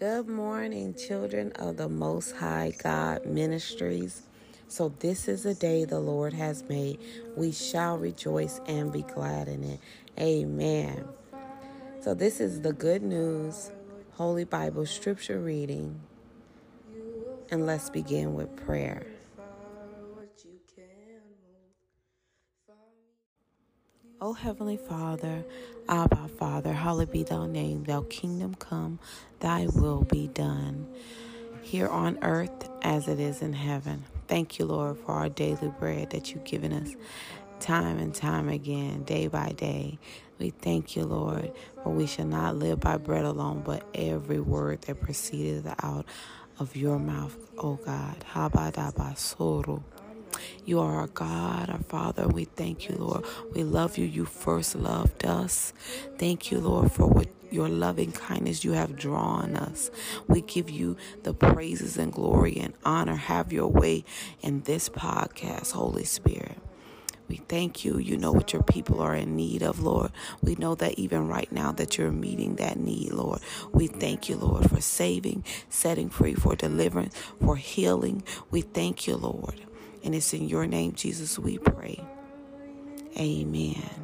Good morning, children of the Most High God Ministries. So, this is a day the Lord has made. We shall rejoice and be glad in it. Amen. So, this is the good news, Holy Bible scripture reading. And let's begin with prayer. O Heavenly Father, Abba Father, hallowed be thy name, thy kingdom come, thy will be done, here on earth as it is in heaven. Thank you, Lord, for our daily bread that you've given us time and time again, day by day. We thank you, Lord, for we shall not live by bread alone, but every word that proceeded out of your mouth, O God. Habadabasoro. You are our God, our Father. We thank you, Lord. We love you. You first loved us. Thank you, Lord, for what your loving kindness you have drawn us. We give you the praises and glory and honor. Have your way in this podcast, Holy Spirit. We thank you. You know what your people are in need of, Lord. We know that even right now that you're meeting that need, Lord. We thank you, Lord, for saving, setting free, for deliverance, for healing. We thank you, Lord. And it's in your name, Jesus, we pray. Amen.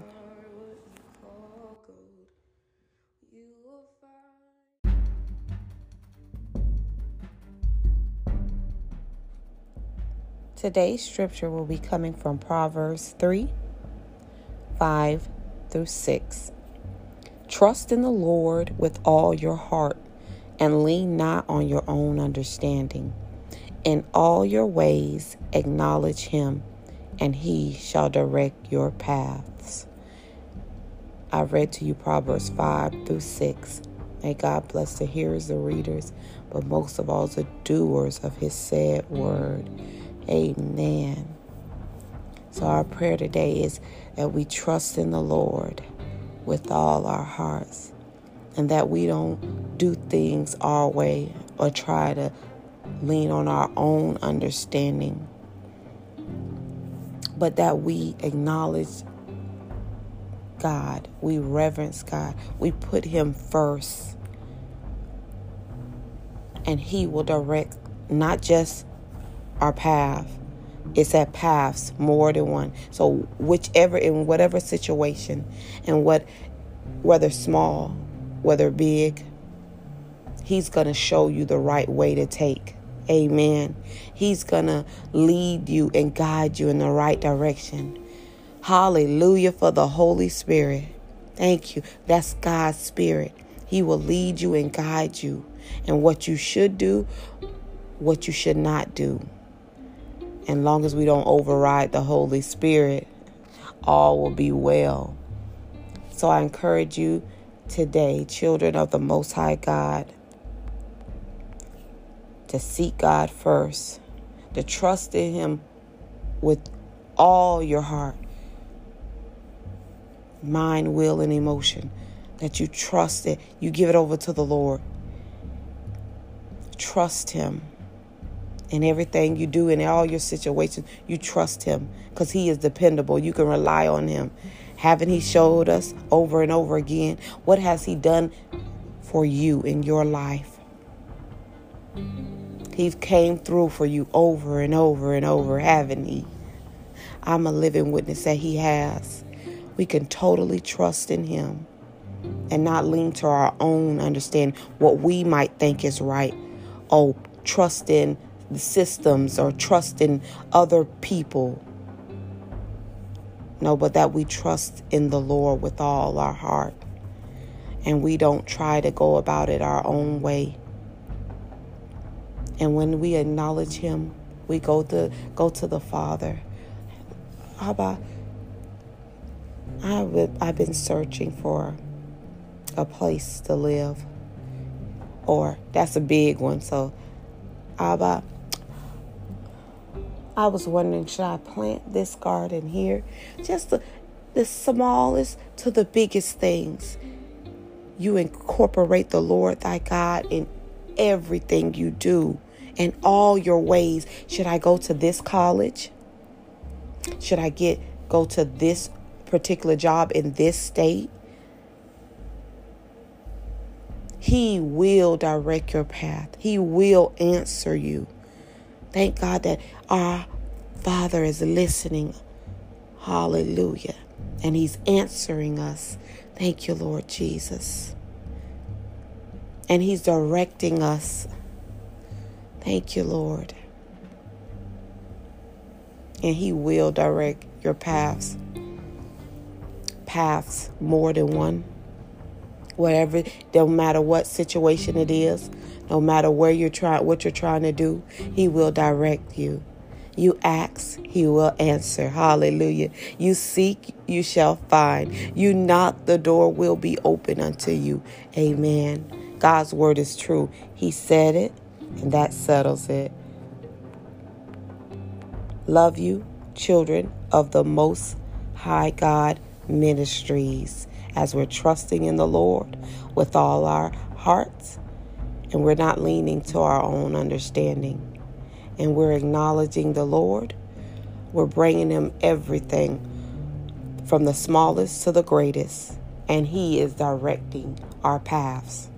Today's scripture will be coming from Proverbs 3 5 through 6. Trust in the Lord with all your heart and lean not on your own understanding. In all your ways, acknowledge him, and he shall direct your paths. I read to you Proverbs 5 through 6. May God bless the hearers, the readers, but most of all, the doers of his said word. Amen. So, our prayer today is that we trust in the Lord with all our hearts and that we don't do things our way or try to lean on our own understanding, but that we acknowledge God, we reverence God, we put Him first, and He will direct not just our path. It's at paths more than one. So whichever in whatever situation and what whether small, whether big, he's going to show you the right way to take. Amen. He's going to lead you and guide you in the right direction. Hallelujah for the Holy Spirit. Thank you. That's God's Spirit. He will lead you and guide you and what you should do, what you should not do. And long as we don't override the Holy Spirit, all will be well. So I encourage you today, children of the Most High God, to seek God first, to trust in Him with all your heart, mind, will, and emotion. That you trust it, you give it over to the Lord. Trust Him in everything you do in all your situations. You trust Him because He is dependable. You can rely on Him. Haven't He showed us over and over again? What has He done for you in your life? He came through for you over and over and over, haven't He? I'm a living witness that He has. We can totally trust in Him and not lean to our own understanding, what we might think is right. Oh, trust in the systems or trust in other people. No, but that we trust in the Lord with all our heart. And we don't try to go about it our own way. And when we acknowledge him, we go to go to the Father. Abba, I've I've been searching for a place to live. Or that's a big one. So, Abba, I was wondering, should I plant this garden here? Just the, the smallest to the biggest things. You incorporate the Lord thy God in everything you do, in all your ways. Should I go to this college? Should I get go to this particular job in this state? He will direct your path, He will answer you. Thank God that our Father is listening. Hallelujah. And He's answering us. Thank you, Lord Jesus. And He's directing us. Thank you, Lord. And He will direct your paths. Paths, more than one. Whatever, no matter what situation it is, no matter where you're trying, what you're trying to do, He will direct you. You ask, He will answer. Hallelujah. You seek, you shall find. You knock, the door will be open unto you. Amen. God's word is true. He said it, and that settles it. Love you, children of the Most High God Ministries, as we're trusting in the Lord with all our hearts, and we're not leaning to our own understanding, and we're acknowledging the Lord. We're bringing Him everything from the smallest to the greatest, and He is directing our paths.